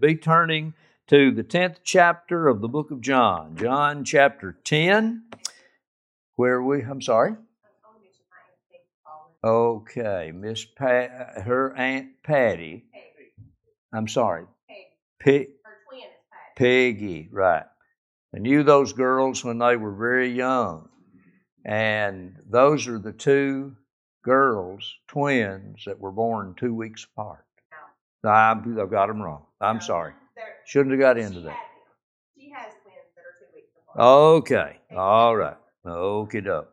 be turning to the 10th chapter of the book of John, John chapter 10, where we, I'm sorry? Okay, Miss Pat, her Aunt Patty. I'm sorry. Peggy. Peggy, right. I knew those girls when they were very young. And those are the two girls, twins, that were born two weeks apart. No, I've got them wrong. I'm no, sorry. Shouldn't have got into that. She has twins that are two weeks apart. Okay. All right. Okay, doke.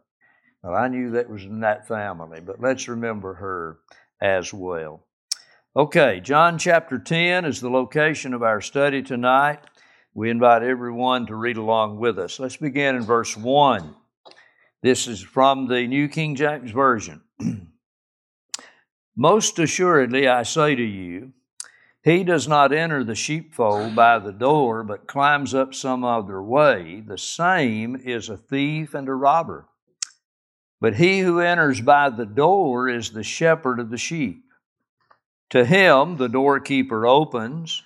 Well, I knew that was in that family, but let's remember her as well. Okay, John chapter 10 is the location of our study tonight. We invite everyone to read along with us. Let's begin in verse 1. This is from the New King James Version. Most assuredly, I say to you, he does not enter the sheepfold by the door, but climbs up some other way. The same is a thief and a robber. But he who enters by the door is the shepherd of the sheep. To him the doorkeeper opens,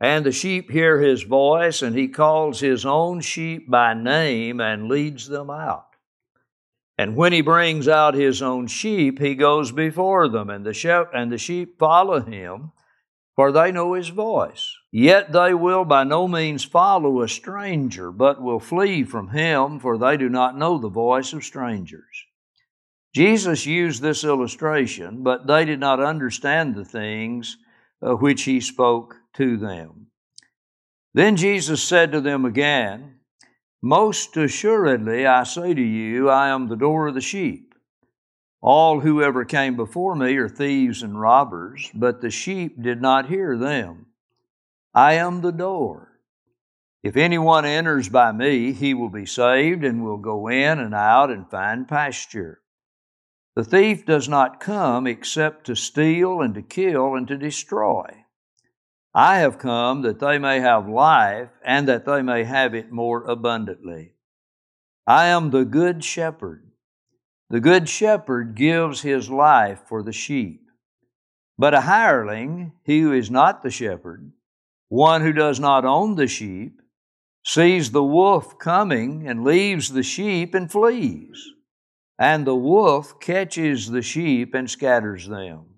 and the sheep hear his voice, and he calls his own sheep by name and leads them out. And when he brings out his own sheep, he goes before them, and the, sheep, and the sheep follow him, for they know his voice. Yet they will by no means follow a stranger, but will flee from him, for they do not know the voice of strangers. Jesus used this illustration, but they did not understand the things uh, which he spoke to them. Then Jesus said to them again, most assuredly, I say to you, I am the door of the sheep. All who ever came before me are thieves and robbers, but the sheep did not hear them. I am the door. If anyone enters by me, he will be saved and will go in and out and find pasture. The thief does not come except to steal and to kill and to destroy. I have come that they may have life and that they may have it more abundantly. I am the good shepherd. The good shepherd gives his life for the sheep. But a hireling, he who is not the shepherd, one who does not own the sheep, sees the wolf coming and leaves the sheep and flees. And the wolf catches the sheep and scatters them.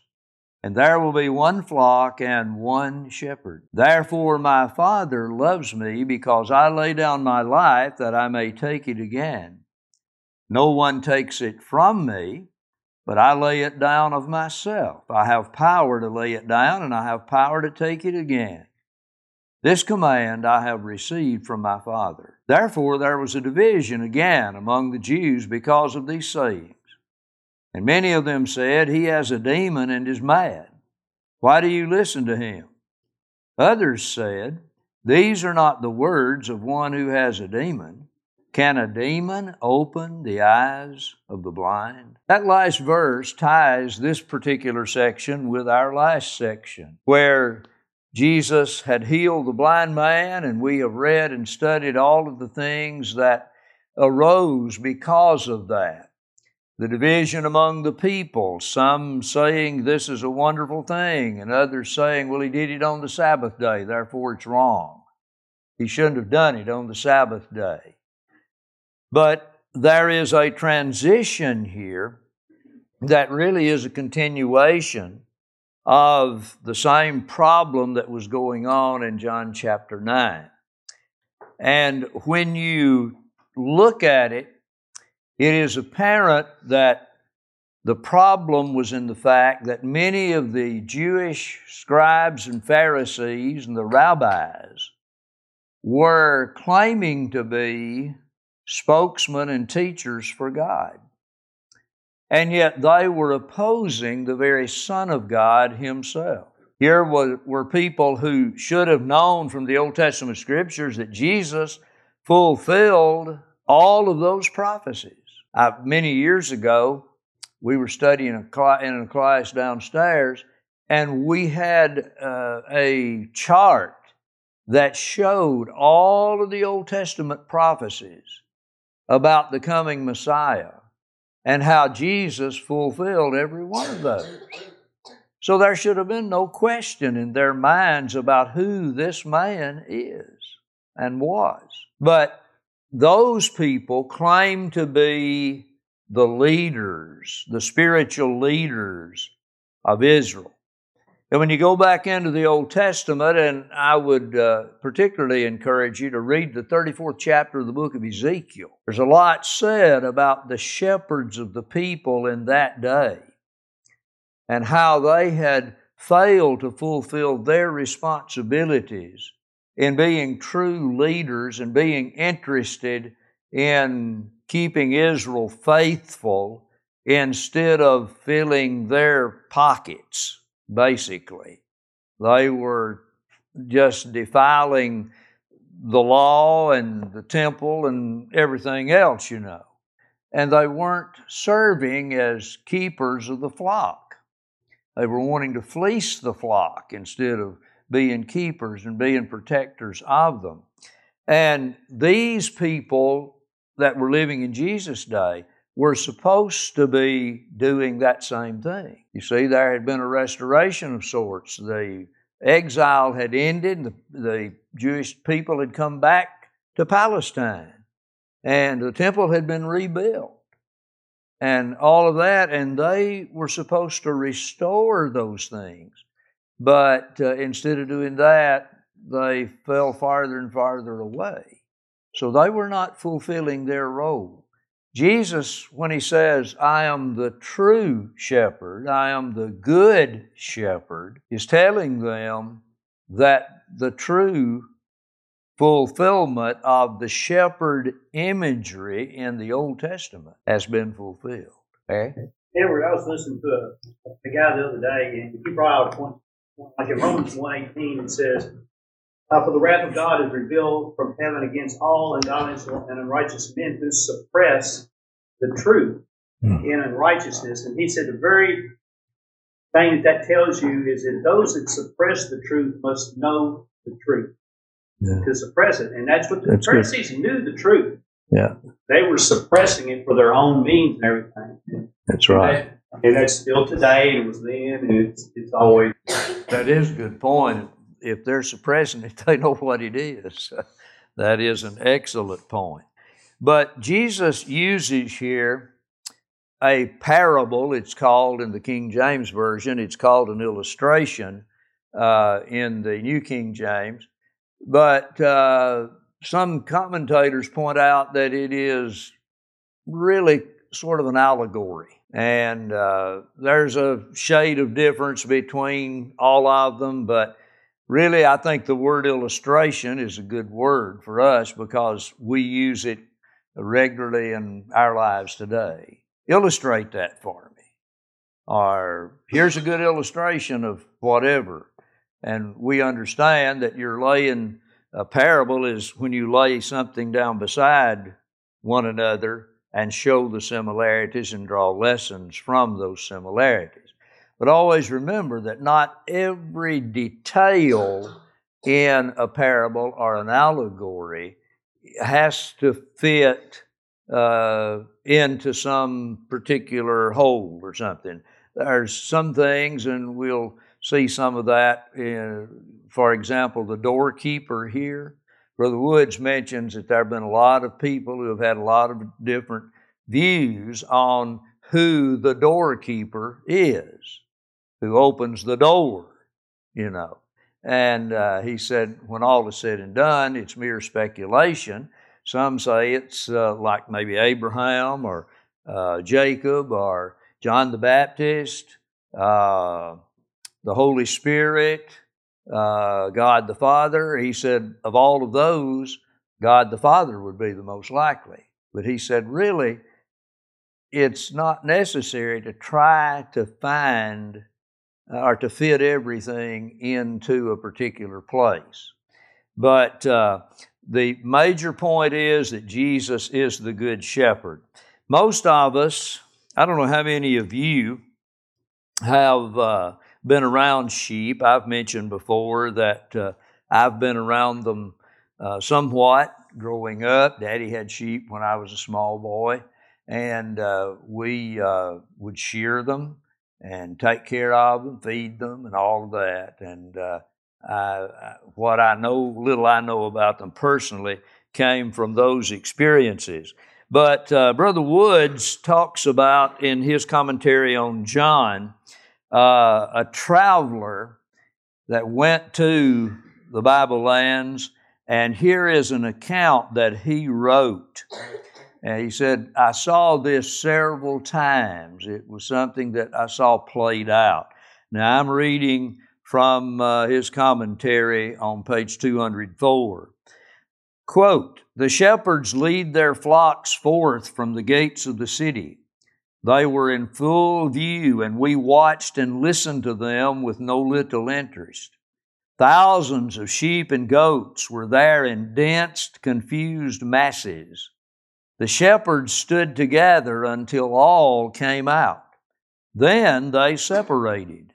and there will be one flock and one shepherd. Therefore, my Father loves me because I lay down my life that I may take it again. No one takes it from me, but I lay it down of myself. I have power to lay it down, and I have power to take it again. This command I have received from my Father. Therefore, there was a division again among the Jews because of these sayings. And many of them said, He has a demon and is mad. Why do you listen to him? Others said, These are not the words of one who has a demon. Can a demon open the eyes of the blind? That last verse ties this particular section with our last section, where Jesus had healed the blind man, and we have read and studied all of the things that arose because of that the division among the people, some saying this is a wonderful thing, and others saying, well, he did it on the Sabbath day, therefore it's wrong. He shouldn't have done it on the Sabbath day. But there is a transition here that really is a continuation of the same problem that was going on in John chapter 9. And when you look at it, it is apparent that the problem was in the fact that many of the Jewish scribes and Pharisees and the rabbis were claiming to be spokesmen and teachers for God. And yet they were opposing the very Son of God Himself. Here were, were people who should have known from the Old Testament scriptures that Jesus fulfilled all of those prophecies. I, many years ago, we were studying a cl- in a class downstairs, and we had uh, a chart that showed all of the Old Testament prophecies about the coming Messiah and how Jesus fulfilled every one of those. So there should have been no question in their minds about who this man is and was. But those people claim to be the leaders, the spiritual leaders of Israel. And when you go back into the Old Testament, and I would uh, particularly encourage you to read the 34th chapter of the book of Ezekiel, there's a lot said about the shepherds of the people in that day and how they had failed to fulfill their responsibilities in being true leaders and being interested in keeping Israel faithful instead of filling their pockets basically. They were just defiling the law and the temple and everything else, you know. And they weren't serving as keepers of the flock. They were wanting to fleece the flock instead of being keepers and being protectors of them. And these people that were living in Jesus' day were supposed to be doing that same thing. You see, there had been a restoration of sorts. The exile had ended, the, the Jewish people had come back to Palestine, and the temple had been rebuilt. And all of that, and they were supposed to restore those things. But uh, instead of doing that, they fell farther and farther away. So they were not fulfilling their role. Jesus, when he says, I am the true shepherd, I am the good shepherd, is telling them that the true fulfillment of the shepherd imagery in the Old Testament has been fulfilled. Okay? Edward, I was listening to a, a guy the other day, and he brought out a point, like in Romans 1.18, it says, uh, for the wrath of God is revealed from heaven against all ungodly and unrighteous men who suppress the truth mm. in unrighteousness. And he said the very thing that that tells you is that those that suppress the truth must know the truth yeah. to suppress it. And that's what the that's Pharisees good. knew the truth. Yeah. They were suppressing it for their own means and everything. That's right. And, that's still today, and it was then, and it's, it's always. That is a good point if they're suppressing it, they know what it is. that is an excellent point. But Jesus uses here a parable, it's called in the King James Version, it's called an illustration uh, in the New King James. But uh, some commentators point out that it is really sort of an allegory. And uh, there's a shade of difference between all of them, but Really, I think the word illustration is a good word for us because we use it regularly in our lives today. Illustrate that for me. Or here's a good illustration of whatever. And we understand that you're laying a parable is when you lay something down beside one another and show the similarities and draw lessons from those similarities. But always remember that not every detail in a parable or an allegory has to fit uh, into some particular hole or something. There's some things, and we'll see some of that. In, for example, the doorkeeper here. Brother Woods mentions that there have been a lot of people who have had a lot of different views on who the doorkeeper is who opens the door, you know. And uh, he said, when all is said and done, it's mere speculation. Some say it's uh, like maybe Abraham or uh, Jacob or John the Baptist, uh, the Holy Spirit, uh, God the Father. He said, of all of those, God the Father would be the most likely. But he said, really, it's not necessary to try to find or to fit everything into a particular place. But uh, the major point is that Jesus is the Good Shepherd. Most of us, I don't know how many of you have uh, been around sheep. I've mentioned before that uh, I've been around them uh, somewhat growing up. Daddy had sheep when I was a small boy, and uh, we uh, would shear them and take care of them, feed them, and all of that. And uh, I, what I know, little I know about them personally, came from those experiences. But uh, Brother Woods talks about in his commentary on John uh, a traveler that went to the Bible lands, and here is an account that he wrote. And he said, I saw this several times. It was something that I saw played out. Now I'm reading from uh, his commentary on page 204. Quote, The shepherds lead their flocks forth from the gates of the city. They were in full view, and we watched and listened to them with no little interest. Thousands of sheep and goats were there in dense, confused masses. The shepherds stood together until all came out. Then they separated,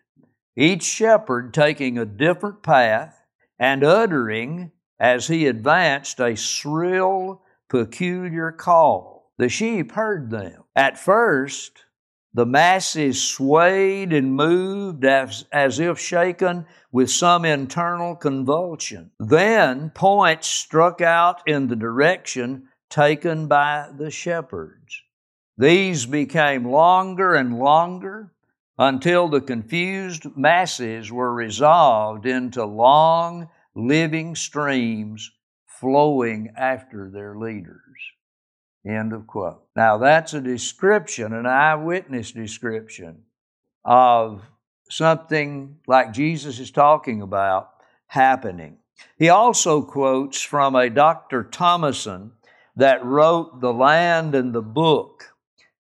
each shepherd taking a different path and uttering, as he advanced, a shrill, peculiar call. The sheep heard them. At first, the masses swayed and moved as, as if shaken with some internal convulsion. Then points struck out in the direction taken by the shepherds. These became longer and longer until the confused masses were resolved into long, living streams flowing after their leaders. End of quote. Now, that's a description, an eyewitness description of something like Jesus is talking about happening. He also quotes from a Dr. Thomason that wrote The Land and the Book.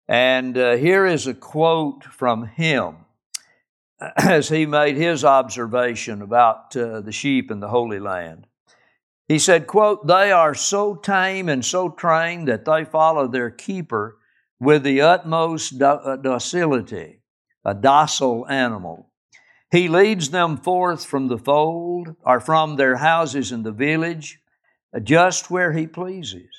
And uh, here is a quote from him as he made his observation about uh, the sheep in the Holy Land. He said, quote, They are so tame and so trained that they follow their keeper with the utmost do- uh, docility, a docile animal. He leads them forth from the fold or from their houses in the village, just where he pleases.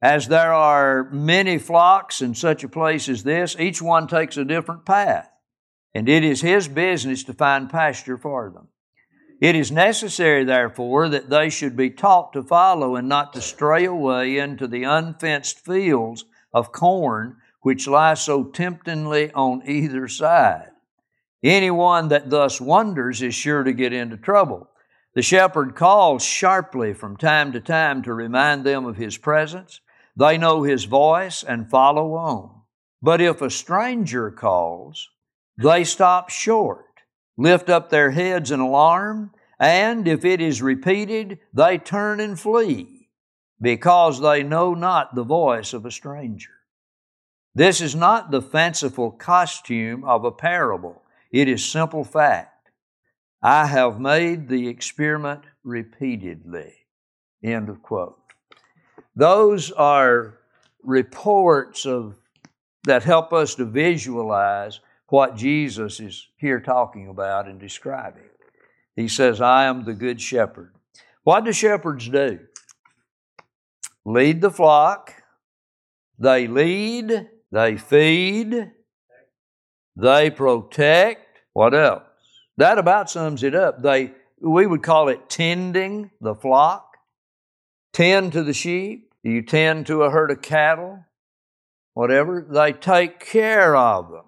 As there are many flocks in such a place as this, each one takes a different path, and it is his business to find pasture for them. It is necessary, therefore, that they should be taught to follow and not to stray away into the unfenced fields of corn which lie so temptingly on either side. Anyone that thus wanders is sure to get into trouble. The shepherd calls sharply from time to time to remind them of his presence they know his voice and follow on. But if a stranger calls, they stop short, lift up their heads in alarm, and if it is repeated, they turn and flee, because they know not the voice of a stranger. This is not the fanciful costume of a parable, it is simple fact. I have made the experiment repeatedly. End of quote. Those are reports of that help us to visualize what Jesus is here talking about and describing. He says, I am the good shepherd. What do shepherds do? Lead the flock, they lead, they feed, they protect. What else? That about sums it up. They we would call it tending the flock, tend to the sheep, you tend to a herd of cattle, whatever, they take care of them.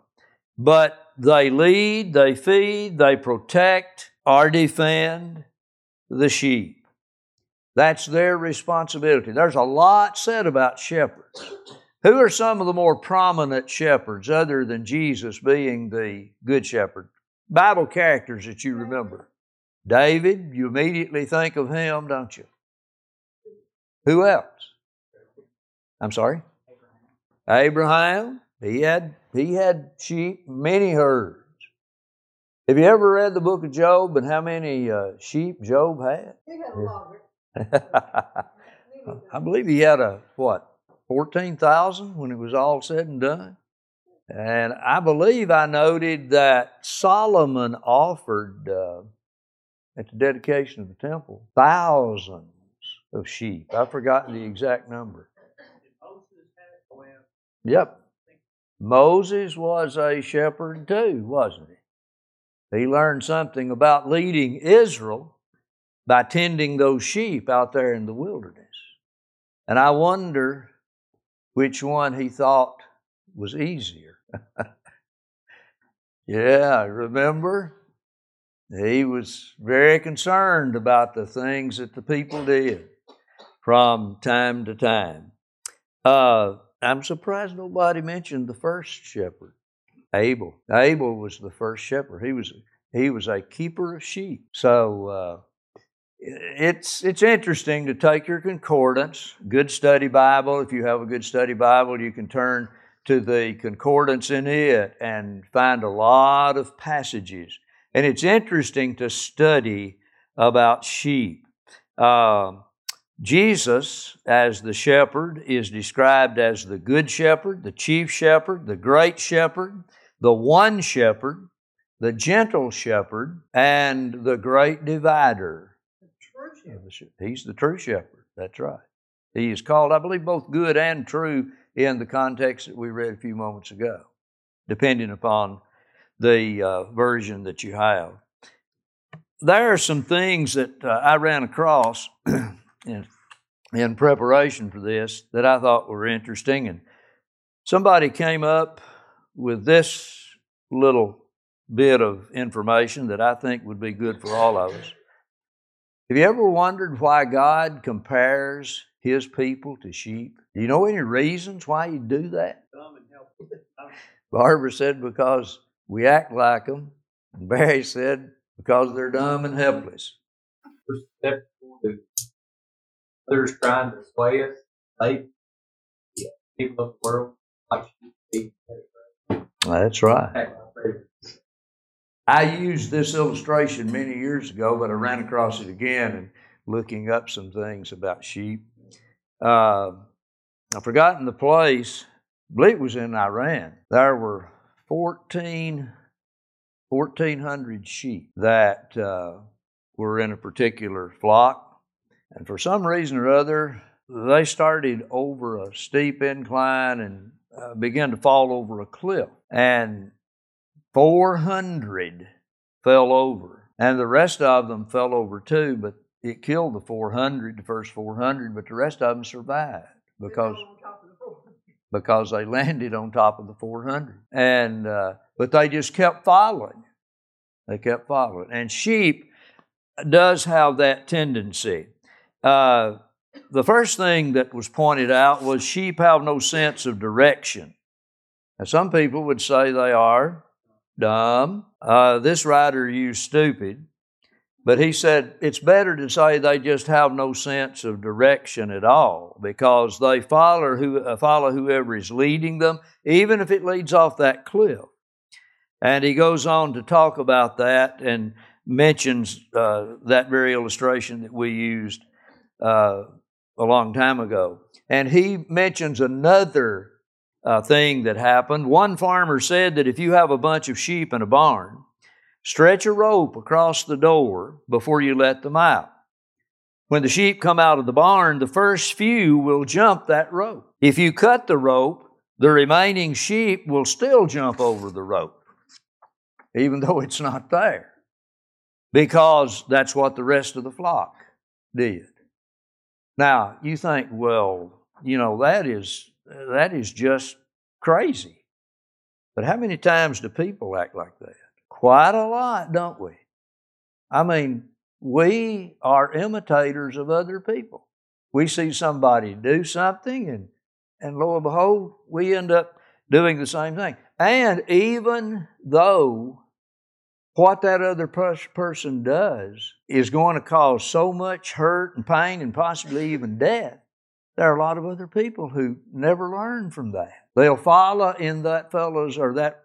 But they lead, they feed, they protect or defend the sheep. That's their responsibility. There's a lot said about shepherds. Who are some of the more prominent shepherds other than Jesus being the good shepherd? Bible characters that you remember. David, you immediately think of him, don't you? Who else? I'm sorry? Abraham. Abraham. He had he had sheep, many herds. Have you ever read the book of Job and how many uh, sheep Job had? He had a lot. I believe he had a, what, 14,000 when it was all said and done? And I believe I noted that Solomon offered uh, at the dedication of the temple thousands of sheep. I've forgotten the exact number. Yep. Moses was a shepherd too, wasn't he? He learned something about leading Israel by tending those sheep out there in the wilderness. And I wonder which one he thought was easier. yeah, remember? He was very concerned about the things that the people did from time to time. Uh, I'm surprised nobody mentioned the first shepherd, Abel. Abel was the first shepherd. He was he was a keeper of sheep. So uh, it's it's interesting to take your concordance, good study Bible. If you have a good study Bible, you can turn to the concordance in it and find a lot of passages. And it's interesting to study about sheep. Um, Jesus, as the shepherd, is described as the good shepherd, the chief shepherd, the great shepherd, the one shepherd, the gentle shepherd, and the great divider. He's the true shepherd. That's right. He is called, I believe, both good and true in the context that we read a few moments ago, depending upon the uh, version that you have. There are some things that uh, I ran across in, in preparation for this that I thought were interesting. And somebody came up with this little bit of information that I think would be good for all of us. Have you ever wondered why God compares his people to sheep? Do you know any reasons why he do that? Barbara said because we act like them. And Barry said because they're dumb and helpless others trying to sway us. They, yeah, people of the world like That's right. I used this illustration many years ago, but I ran across it again and looking up some things about sheep. Uh, I've forgotten the place. I believe it was in Iran. There were 14, 1,400 sheep that uh, were in a particular flock. And for some reason or other, they started over a steep incline and uh, began to fall over a cliff. And 400 fell over. And the rest of them fell over too, but it killed the 400, the first 400, but the rest of them survived because because they landed on top of the 400. And uh, but they just kept following. They kept following. And sheep does have that tendency. Uh, the first thing that was pointed out was sheep have no sense of direction. Now, some people would say they are dumb. Uh, this writer used stupid, but he said it's better to say they just have no sense of direction at all because they follow, who, uh, follow whoever is leading them, even if it leads off that cliff. And he goes on to talk about that and mentions uh, that very illustration that we used uh, a long time ago. And he mentions another uh, thing that happened. One farmer said that if you have a bunch of sheep in a barn, stretch a rope across the door before you let them out. When the sheep come out of the barn, the first few will jump that rope. If you cut the rope, the remaining sheep will still jump over the rope, even though it's not there, because that's what the rest of the flock did. Now, you think, well, you know, that is that is just crazy. But how many times do people act like that? Quite a lot, don't we? I mean, we are imitators of other people. We see somebody do something and and lo and behold, we end up doing the same thing. And even though what that other person does is going to cause so much hurt and pain and possibly even death. There are a lot of other people who never learn from that. They'll follow in that fellow's or that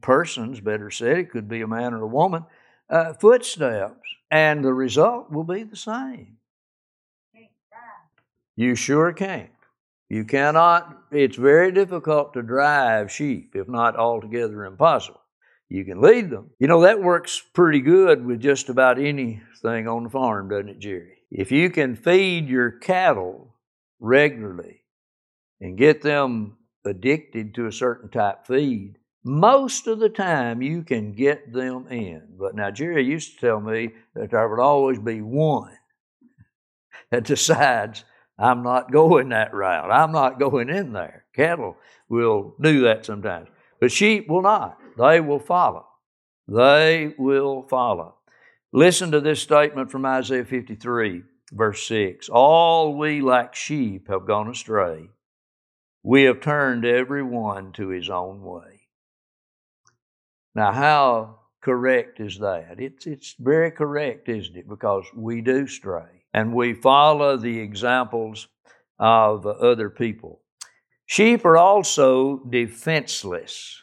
person's, better said, it could be a man or a woman, uh, footsteps, and the result will be the same. You sure can't. You cannot, it's very difficult to drive sheep, if not altogether impossible. You can lead them. You know, that works pretty good with just about anything on the farm, doesn't it, Jerry? If you can feed your cattle regularly and get them addicted to a certain type feed, most of the time you can get them in. But now, Jerry used to tell me that there would always be one that decides, I'm not going that route. I'm not going in there. Cattle will do that sometimes, but sheep will not. They will follow. They will follow. Listen to this statement from Isaiah 53, verse 6. All we like sheep have gone astray. We have turned every one to his own way. Now, how correct is that? It's, it's very correct, isn't it? Because we do stray and we follow the examples of other people. Sheep are also defenseless.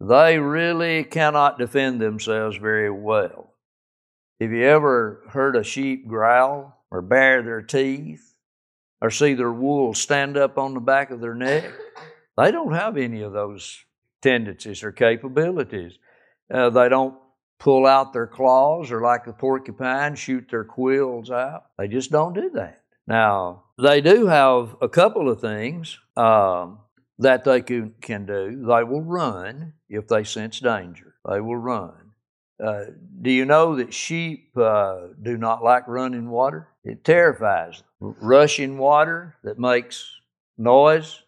They really cannot defend themselves very well. Have you ever heard a sheep growl or bare their teeth or see their wool stand up on the back of their neck? They don't have any of those tendencies or capabilities. Uh, they don't pull out their claws or, like the porcupine, shoot their quills out. They just don't do that. Now, they do have a couple of things um, that they can, can do. They will run if they sense danger, they will run. Uh, do you know that sheep uh, do not like running water? It terrifies them. Rushing water that makes noise,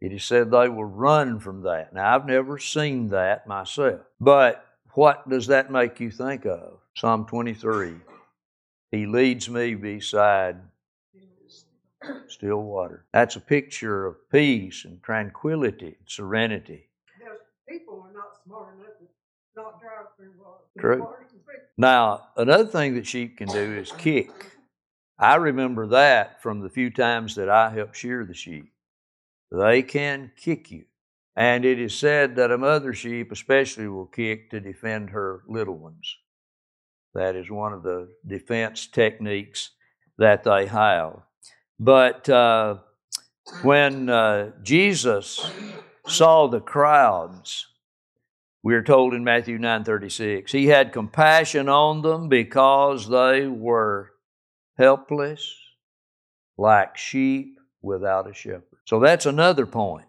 it is said they will run from that. Now, I've never seen that myself. But what does that make you think of? Psalm 23. He leads me beside still water. That's a picture of peace and tranquility, and serenity. people are not smart enough to not drive through water. True. Now, another thing that sheep can do is kick. I remember that from the few times that I helped shear the sheep. They can kick you. And it is said that a mother sheep, especially, will kick to defend her little ones. That is one of the defense techniques that they have. But uh, when uh, Jesus saw the crowds, we are told in Matthew 9:36, he had compassion on them because they were helpless, like sheep without a shepherd. So that's another point.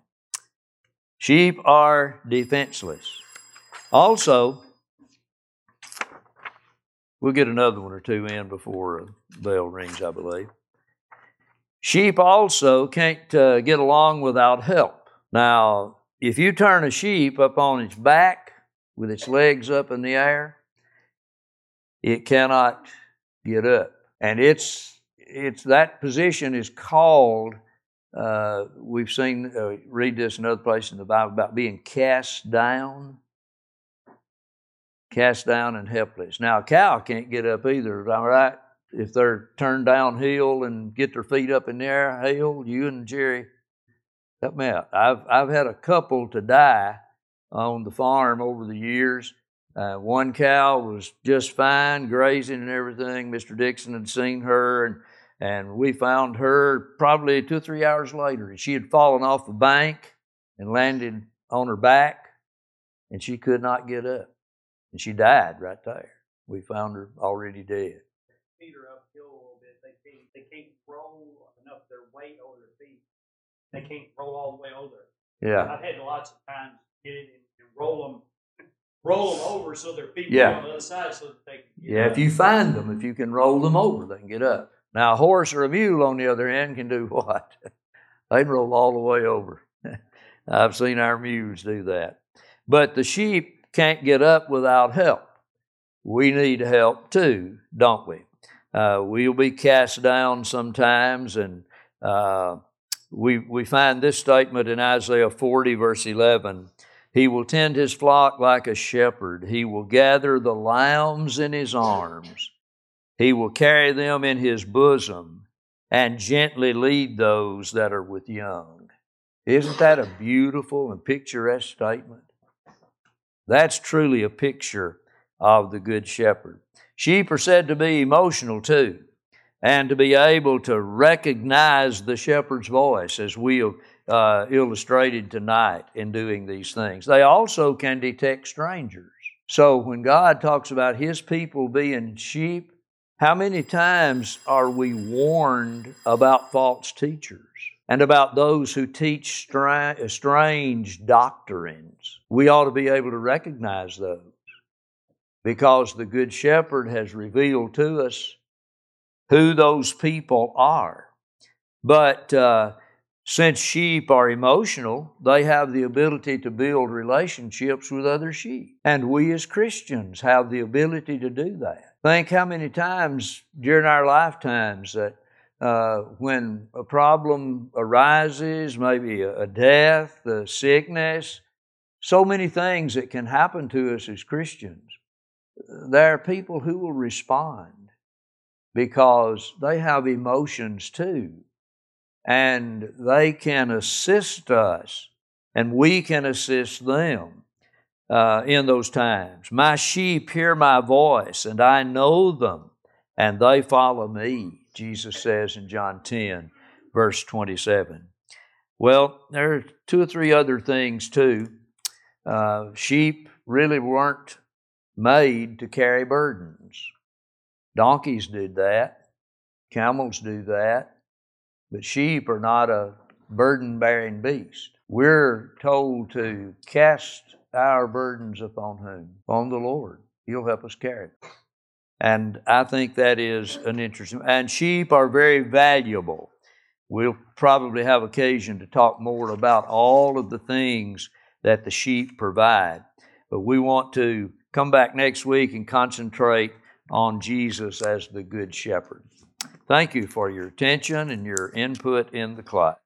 Sheep are defenseless. Also, we'll get another one or two in before the bell rings, I believe. Sheep also can't uh, get along without help. Now, if you turn a sheep up on its back with its legs up in the air, it cannot get up. And it's, it's that position is called, uh, we've seen, uh, read this in other places in the Bible about being cast down. Cast down and helpless. Now, a cow can't get up either, all right? If they're turned downhill and get their feet up in the air, hell, you and Jerry, help me out. I've I've had a couple to die on the farm over the years. Uh, one cow was just fine, grazing and everything. Mr. Dixon had seen her, and and we found her probably two or three hours later. She had fallen off a bank and landed on her back, and she could not get up, and she died right there. We found her already dead feet are uphill a little bit. They can't they can't roll enough their weight over their feet. They can't roll all the way over. Yeah. I've had lots of times get it and, and roll them roll them over so their feet yeah. on the other side so that they Yeah, up. if you find them, if you can roll them over, they can get up. Now a horse or a mule on the other end can do what? they can roll all the way over. I've seen our mules do that. But the sheep can't get up without help. We need help too, don't we? Uh, we'll be cast down sometimes, and uh, we we find this statement in Isaiah 40, verse 11. He will tend his flock like a shepherd. He will gather the lambs in his arms. He will carry them in his bosom and gently lead those that are with young. Isn't that a beautiful and picturesque statement? That's truly a picture of the Good Shepherd. Sheep are said to be emotional too. and to be able to recognize the shepherd's voice as we have uh, illustrated tonight in doing these things. They also can detect strangers. So when God talks about his people being sheep, how many times are we warned about false teachers and about those who teach strange doctrines? We ought to be able to recognize those because the Good Shepherd has revealed to us who those people are. But uh, since sheep are emotional, they have the ability to build relationships with other sheep. And we as Christians have the ability to do that. Think how many times during our lifetimes that uh, when a problem arises, maybe a, a death, a sickness, so many things that can happen to us as Christians, there are people who will respond because they have emotions too. And they can assist us, and we can assist them uh, in those times. My sheep hear my voice, and I know them, and they follow me, Jesus says in John 10, verse 27. Well, there are two or three other things too. Uh, sheep really weren't made to carry burdens. Donkeys do that, camels do that, but sheep are not a burden bearing beast. We're told to cast our burdens upon whom? On the Lord. He'll help us carry it. And I think that is an interesting. And sheep are very valuable. We'll probably have occasion to talk more about all of the things that the sheep provide. But we want to come back next week and concentrate on Jesus as the Good Shepherd. Thank you for your attention and your input in the class.